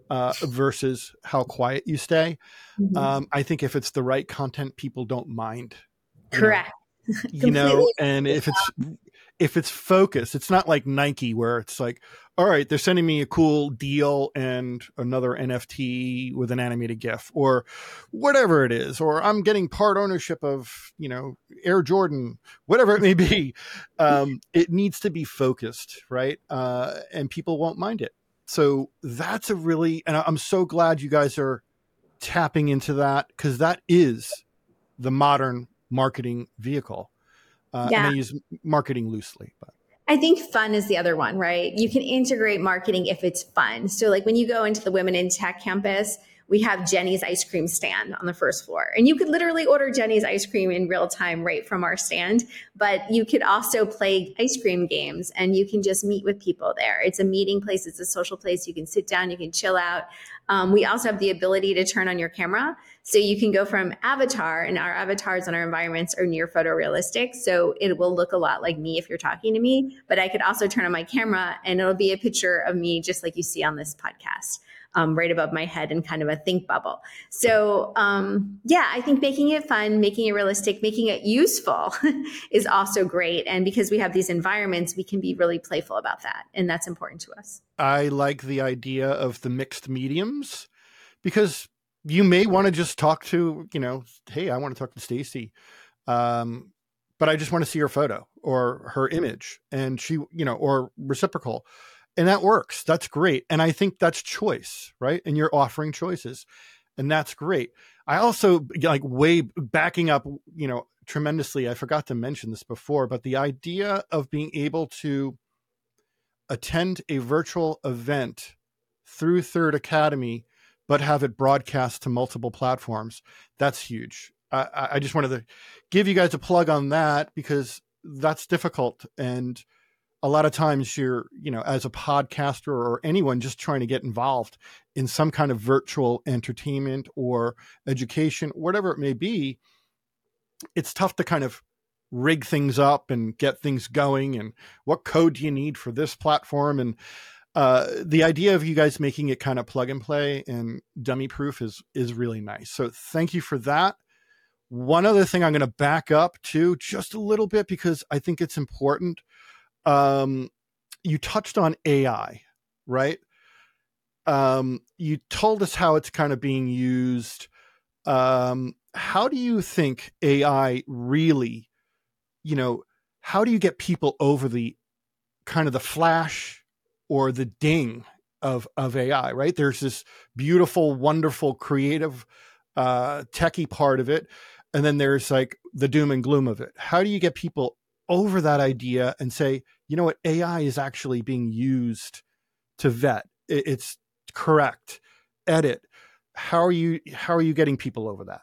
uh, versus how quiet you stay. Mm-hmm. Um, I think if it's the right content, people don't mind. Correct. You know, you know and if it's if it's focused, it's not like Nike where it's like, all right, they're sending me a cool deal and another NFT with an animated GIF or whatever it is, or I'm getting part ownership of, you know, Air Jordan, whatever it may be. Um, it needs to be focused, right? Uh, and people won't mind it. So that's a really, and I'm so glad you guys are tapping into that because that is the modern marketing vehicle. Uh, yeah. And I use marketing loosely, but. I think fun is the other one, right? You can integrate marketing if it's fun. So, like when you go into the Women in Tech campus, we have Jeni's ice cream stand on the first floor. And you could literally order Jeni's ice cream in real time right from our stand. But you could also play ice cream games and you can just meet with people there. It's a meeting place, it's a social place. You can sit down, you can chill out. Um, we also have the ability to turn on your camera. So you can go from avatar, and our avatars and our environments are near photorealistic. So it will look a lot like me if you're talking to me. But I could also turn on my camera and it'll be a picture of me just like you see on this podcast um, right above my head and kind of a think bubble. So, um, yeah, I think making it fun, making it realistic, making it useful is also great. And because we have these environments, we can be really playful about that. And that's important to us. I like the idea of the mixed mediums because you may want to just talk to, you know, hey, I want to talk to Stacy. Um, but I just want to see her photo or her image and she, you know, or reciprocal and that works. That's great. And i think that's choice right? And you're offering choices. And that's great. I also like way backing up you know tremendously i forgot to mention this before but the idea of being able to attend a virtual event through third academy but have it broadcast to multiple platforms that's huge. I, I just wanted to give you guys a plug on that because that's difficult. And a lot of times you're, you know, as a podcaster or anyone just trying to get involved in some kind of virtual entertainment or education, whatever it may be, it's tough to kind of rig things up and get things going and what code do you need for this platform and uh, the idea of you guys making it kind of plug and play and dummy proof is is really nice. So thank you for that. One other thing I'm going to back up to just a little bit because I think it's important um, you touched on AI, right? Um, you told us how it's kind of being used. Um, how do you think AI really, you know, how do you get people over the kind of the flash or the ding of of AI, right? There's this beautiful, wonderful, creative, uh, techie part of it, and then there's like the doom and gloom of it. How do you get people over that idea and say, you know what, AI is actually being used to vet. It's correct, edit. How are you? How are you getting people over that?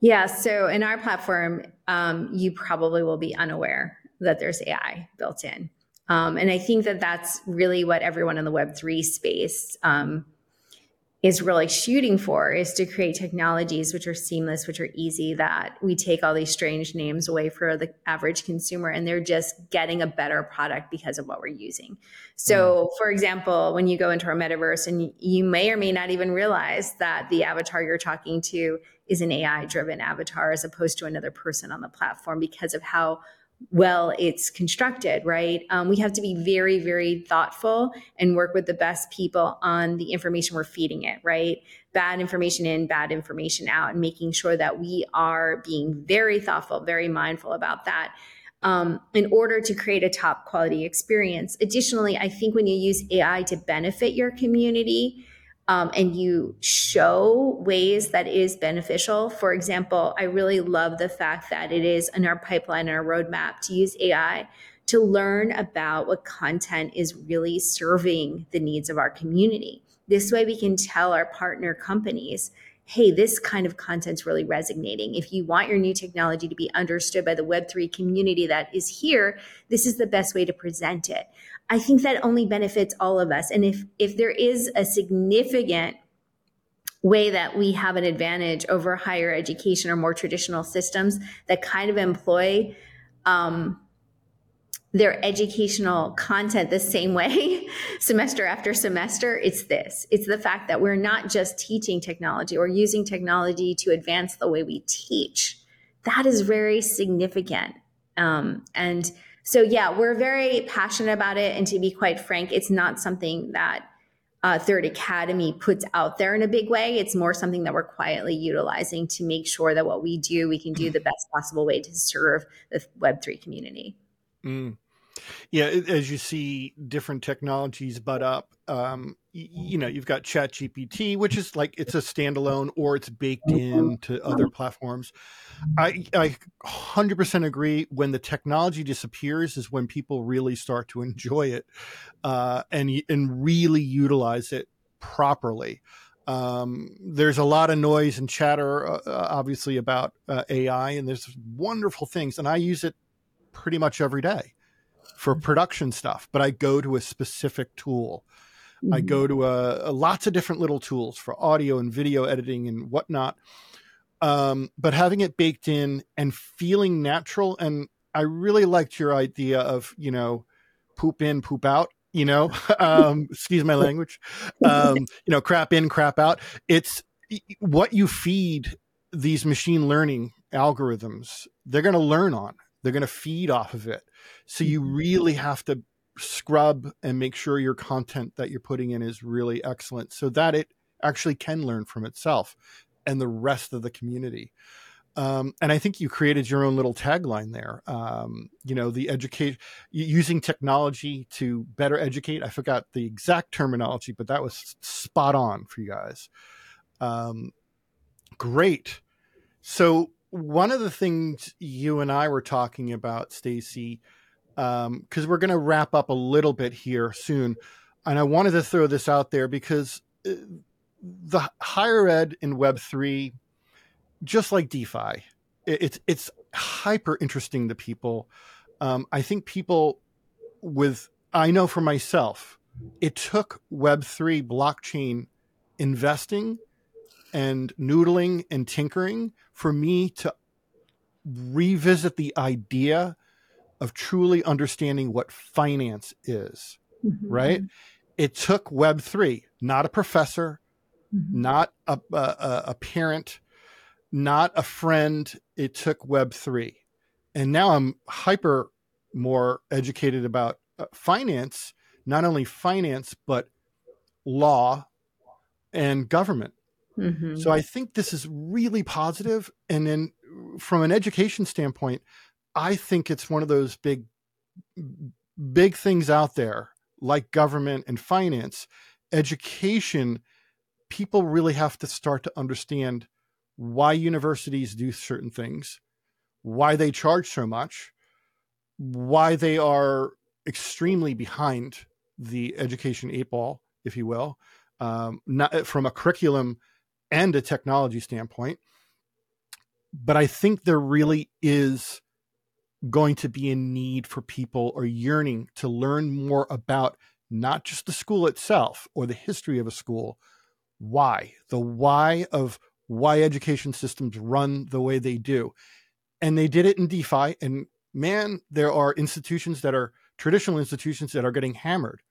Yeah. So in our platform, um, you probably will be unaware that there's AI built in. Um, and I think that that's really what everyone in the Web3 space um, is really shooting for is to create technologies which are seamless, which are easy, that we take all these strange names away for the average consumer and they're just getting a better product because of what we're using. So, mm. for example, when you go into our metaverse and you may or may not even realize that the avatar you're talking to is an AI driven avatar as opposed to another person on the platform because of how well it's constructed, right? Um, we have to be very, very thoughtful and work with the best people on the information we're feeding it, right? Bad information in, bad information out, and making sure that we are being very thoughtful, very mindful about that. Um, in order to create a top quality experience. Additionally, I think when you use AI to benefit your community, um, and you show ways that is beneficial. For example, I really love the fact that it is in our pipeline and our roadmap to use AI to learn about what content is really serving the needs of our community. This way, we can tell our partner companies hey, this kind of content's really resonating. If you want your new technology to be understood by the Web3 community that is here, this is the best way to present it. I think that only benefits all of us. And if if there is a significant way that we have an advantage over higher education or more traditional systems that kind of employ um, their educational content the same way semester after semester it's this. It's the fact that we're not just teaching technology or using technology to advance the way we teach. That is very significant. Um, and so yeah, we're very passionate about it. And to be quite frank, it's not something that uh, Third Academy puts out there in a big way. It's more something that we're quietly utilizing to make sure that what we do, we can do the best possible way to serve the Web3 community. Mm. Yeah, as you see different technologies butt up, um, you know, you've got Chat GPT, which is like it's a standalone or it's baked into other platforms. I I 100% agree. When the technology disappears, is when people really start to enjoy it uh, and and really utilize it properly. Um, there's a lot of noise and chatter, uh, uh obviously, about uh, AI, and there's wonderful things, and I use it pretty much every day for production stuff. But I go to a specific tool Mm-hmm. I go to a, a, lots of different little tools for audio and video editing and whatnot. Um, but having it baked in and feeling natural, and I really liked your idea of you know, poop in, poop out. You know, um, excuse my language. Um, you know, crap in, crap out. It's what you feed these machine learning algorithms. They're going to learn on. They're going to feed off of it. So you mm-hmm. really have to scrub and make sure your content that you're putting in is really excellent so that it actually can learn from itself and the rest of the community. Um, and I think you created your own little tagline there. Um, you know, the educate using technology to better educate. I forgot the exact terminology, but that was spot on for you guys. Um, great. So one of the things you and I were talking about, Stacy, because um, we're going to wrap up a little bit here soon. And I wanted to throw this out there because uh, the higher ed in Web3, just like DeFi, it's, it's hyper interesting to people. Um, I think people with, I know for myself, it took Web3 blockchain investing and noodling and tinkering for me to revisit the idea of truly understanding what finance is, mm-hmm. right? It took Web3, not a professor, mm-hmm. not a, a, a parent, not a friend. It took Web3. And now I'm hyper more educated about uh, finance, not only finance, but law and government. Mm-hmm. So I think this is really positive. And then from an education standpoint, I think it's one of those big, big things out there like government and finance, education. People really have to start to understand why universities do certain things, why they charge so much, why they are extremely behind the education eight ball, if you will, um, not from a curriculum and a technology standpoint. But I think there really is going to be in need for people or yearning to learn more about not just the school itself or the history of a school, why, the why of why education systems run the way they do. And they did it in DeFi. And man, there are institutions that are traditional institutions that are getting hammered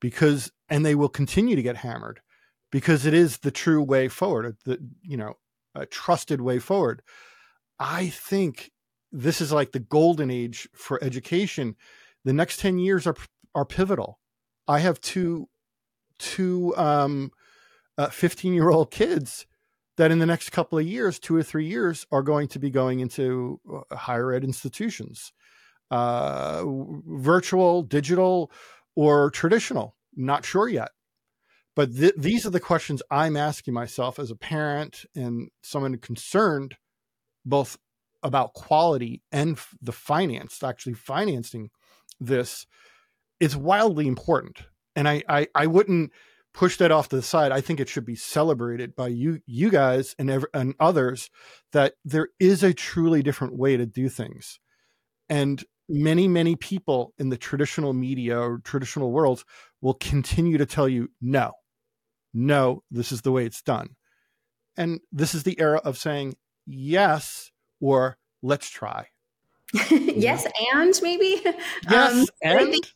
because, and they will continue to get hammered because it is the true way forward, the, you know, a trusted way forward. I think this is like the golden age for education. The next 10 years are are pivotal. I have two two um, uh, 15 year old kids that in the next couple of years, two or three years, are going to be going into uh, higher ed institutions, uh, virtual, digital, or traditional. Not sure yet. But th- these are the questions I'm asking myself as a parent and someone concerned, both about quality and the finance, actually financing this, is wildly important. And I, I, I wouldn't push that off to the side. I think it should be celebrated by you, you guys, and ev- and others that there is a truly different way to do things. And many, many people in the traditional media or traditional worlds will continue to tell you, no, no, this is the way it's done. And this is the era of saying, yes, or let's try. yes, and maybe. Yes, um, and. I think,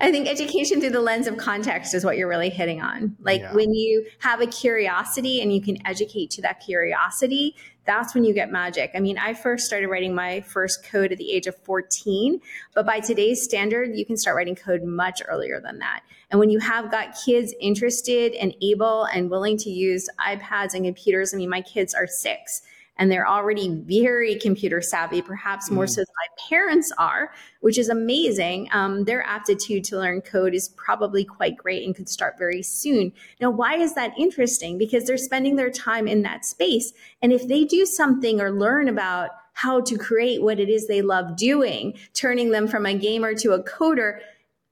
I think education through the lens of context is what you're really hitting on. Like yeah. when you have a curiosity and you can educate to that curiosity, that's when you get magic. I mean, I first started writing my first code at the age of 14, but by today's standard, you can start writing code much earlier than that. And when you have got kids interested and able and willing to use iPads and computers, I mean, my kids are six and they're already very computer savvy, perhaps more mm. so than my parents are, which is amazing. Um, their aptitude to learn code is probably quite great and could start very soon. Now, why is that interesting? Because they're spending their time in that space. And if they do something or learn about how to create what it is they love doing, turning them from a gamer to a coder,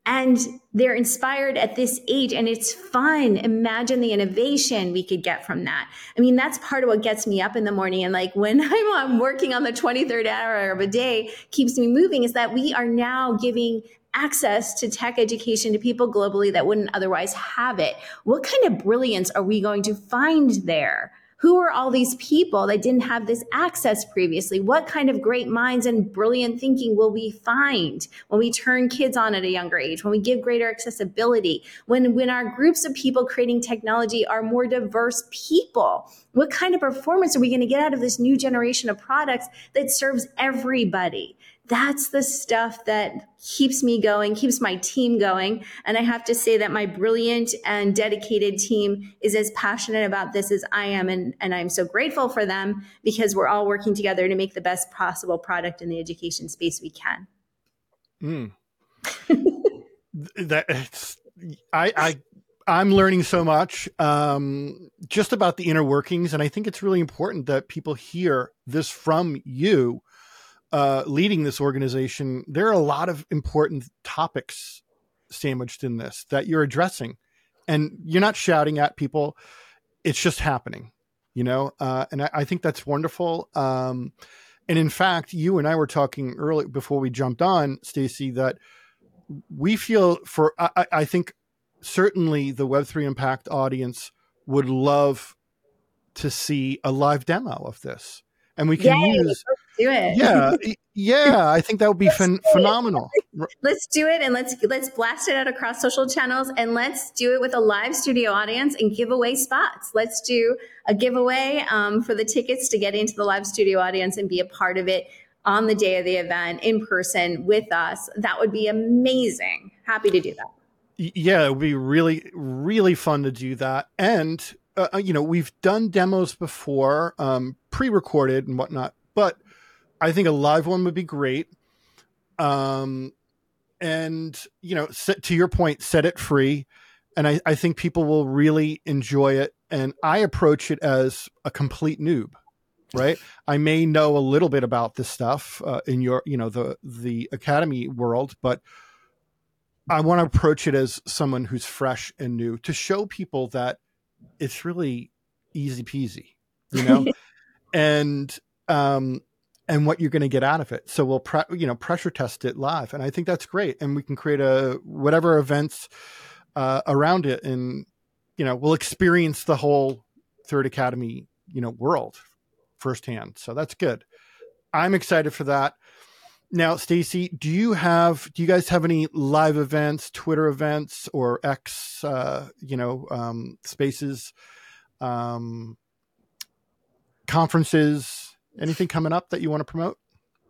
and they're inspired at this age and it's fun. Imagine the innovation we could get from that. I mean that's part of what gets me up in the morning. And like when i'm working on the 23rd hour of a day keeps me moving is that we are now giving access to tech education to people globally that wouldn't otherwise have it. What kind of brilliance are we going to find there who are all these people that didn't have this access previously? What kind of great minds and brilliant thinking will we find when we turn kids on at a younger age, when we give greater accessibility, when, when our groups of people creating technology are more diverse people? What kind of performance are we going to get out of this new generation of products that serves everybody? That's the stuff that keeps me going, keeps my team going. And I have to say that my brilliant and dedicated team is as passionate about this as I am. And, and I'm so grateful for them because we're all working together to make the best possible product in the education space we can. Mm. that it's, I, I, I'm learning so much um, just about the inner workings, and I think it's really important that people hear this from you uh, leading this organization, there are a lot of important topics sandwiched in this that you're addressing, and you're not shouting at people. It's just happening, you know. Uh, and I, I, think that's wonderful. Um, and in fact, you and I were talking early before we jumped on, Stacy, that we feel for I, I think certainly the Web three Unpacked audience would love to see a live demo of this and we can Yay, use do it. Yeah, yeah, I think that would be phen- phenomenal. Let's do it, and let's let's blast it out across social channels, and let's do it with a live studio audience and give away spots. Let's do a giveaway um, for the tickets to get into the live studio audience and be a part of it on the day of the event in person with us. That would be amazing. Happy to do that. Yeah, it would be really, really fun to do that. And uh, uh, you know, we've done demos before, um, pre-recorded and whatnot, but I think a live one would be great. Um, and you know, set, to your point, set it free, and I, I think people will really enjoy it. And I approach it as a complete noob, right? I may know a little bit about this stuff uh, in your, you know, the the academy world, but I want to approach it as someone who's fresh and new to show people that it's really easy peasy, you know, and um, and what you're going to get out of it. So we'll pre- you know pressure test it live, and I think that's great. And we can create a whatever events uh, around it, and you know we'll experience the whole Third Academy you know world firsthand. So that's good. I'm excited for that. Now, Stacy, do you have do you guys have any live events, Twitter events, or X, uh, you know, um, spaces, um, conferences, anything coming up that you want to promote?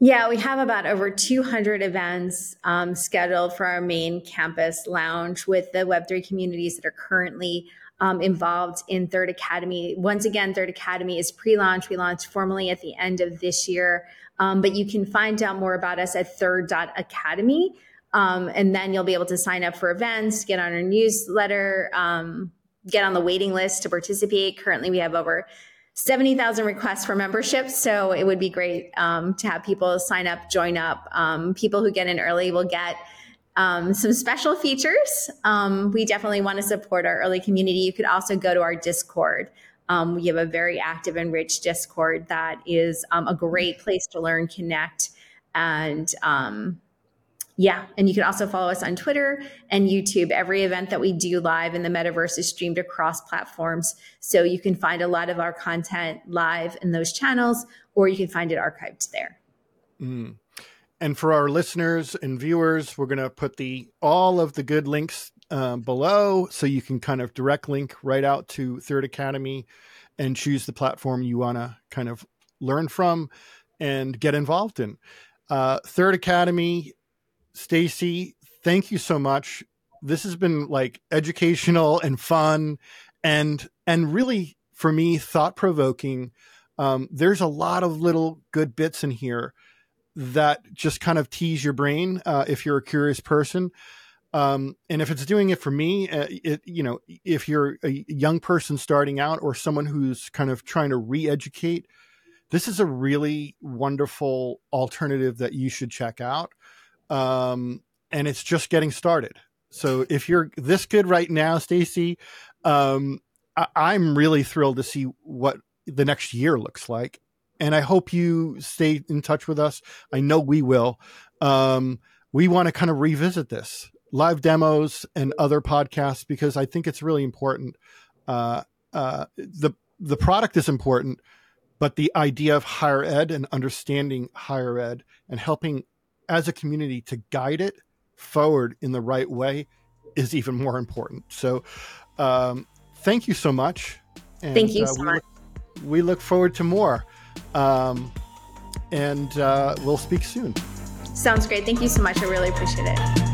Yeah, we have about over 200 events um, scheduled for our main campus lounge with the Web3 communities that are currently um, involved in Third Academy. Once again, Third Academy is pre launch. We launched formally at the end of this year. Um, but you can find out more about us at third.academy. Um, and then you'll be able to sign up for events, get on our newsletter, um, get on the waiting list to participate. Currently, we have over 70,000 requests for membership. So it would be great um, to have people sign up, join up. Um, people who get in early will get um, some special features. Um, we definitely want to support our early community. You could also go to our Discord. Um, we have a very active and rich Discord that is um, a great place to learn, connect, and yeah. And you can also follow us on Twitter and YouTube. Every event that we do live in the metaverse is streamed across platforms. So you can find a lot of our content live in those channels, or you can find it archived there. Mm. and for our listeners and viewers, we're going to put the all of the good links um, below so you can kind of direct link right out to Third Academy and choose the platform you want to kind of learn from and get involved in. Uh, Third Academy, Stacy, thank you so much. This has been like educational and fun and and really for me thought provoking. Um, there's a lot of little good bits in here that just kind of tease your brain uh, if you're a curious person. Um, and if it's doing it for me, uh, it, you know, if you're a young person starting out or someone who's kind of trying to re-educate, this is a really wonderful alternative that you should check out. Um, and it's just getting started. So if you're this good right now, Stacy, um, I- am really thrilled to see what the next year looks like. And I hope you stay in touch with us. I know we will. Um, we want to kind of revisit this live demos and other podcasts because I think it's really important. Uh, uh, the the product is important, but the idea of higher ed and understanding higher ed and helping as a community to guide it forward in the right way is even more important. So, um, thank you so much. And, thank you uh, so we much. Look, we look forward to more. Um, and uh, we'll speak soon. Sounds great. Thank you so much. I really appreciate it.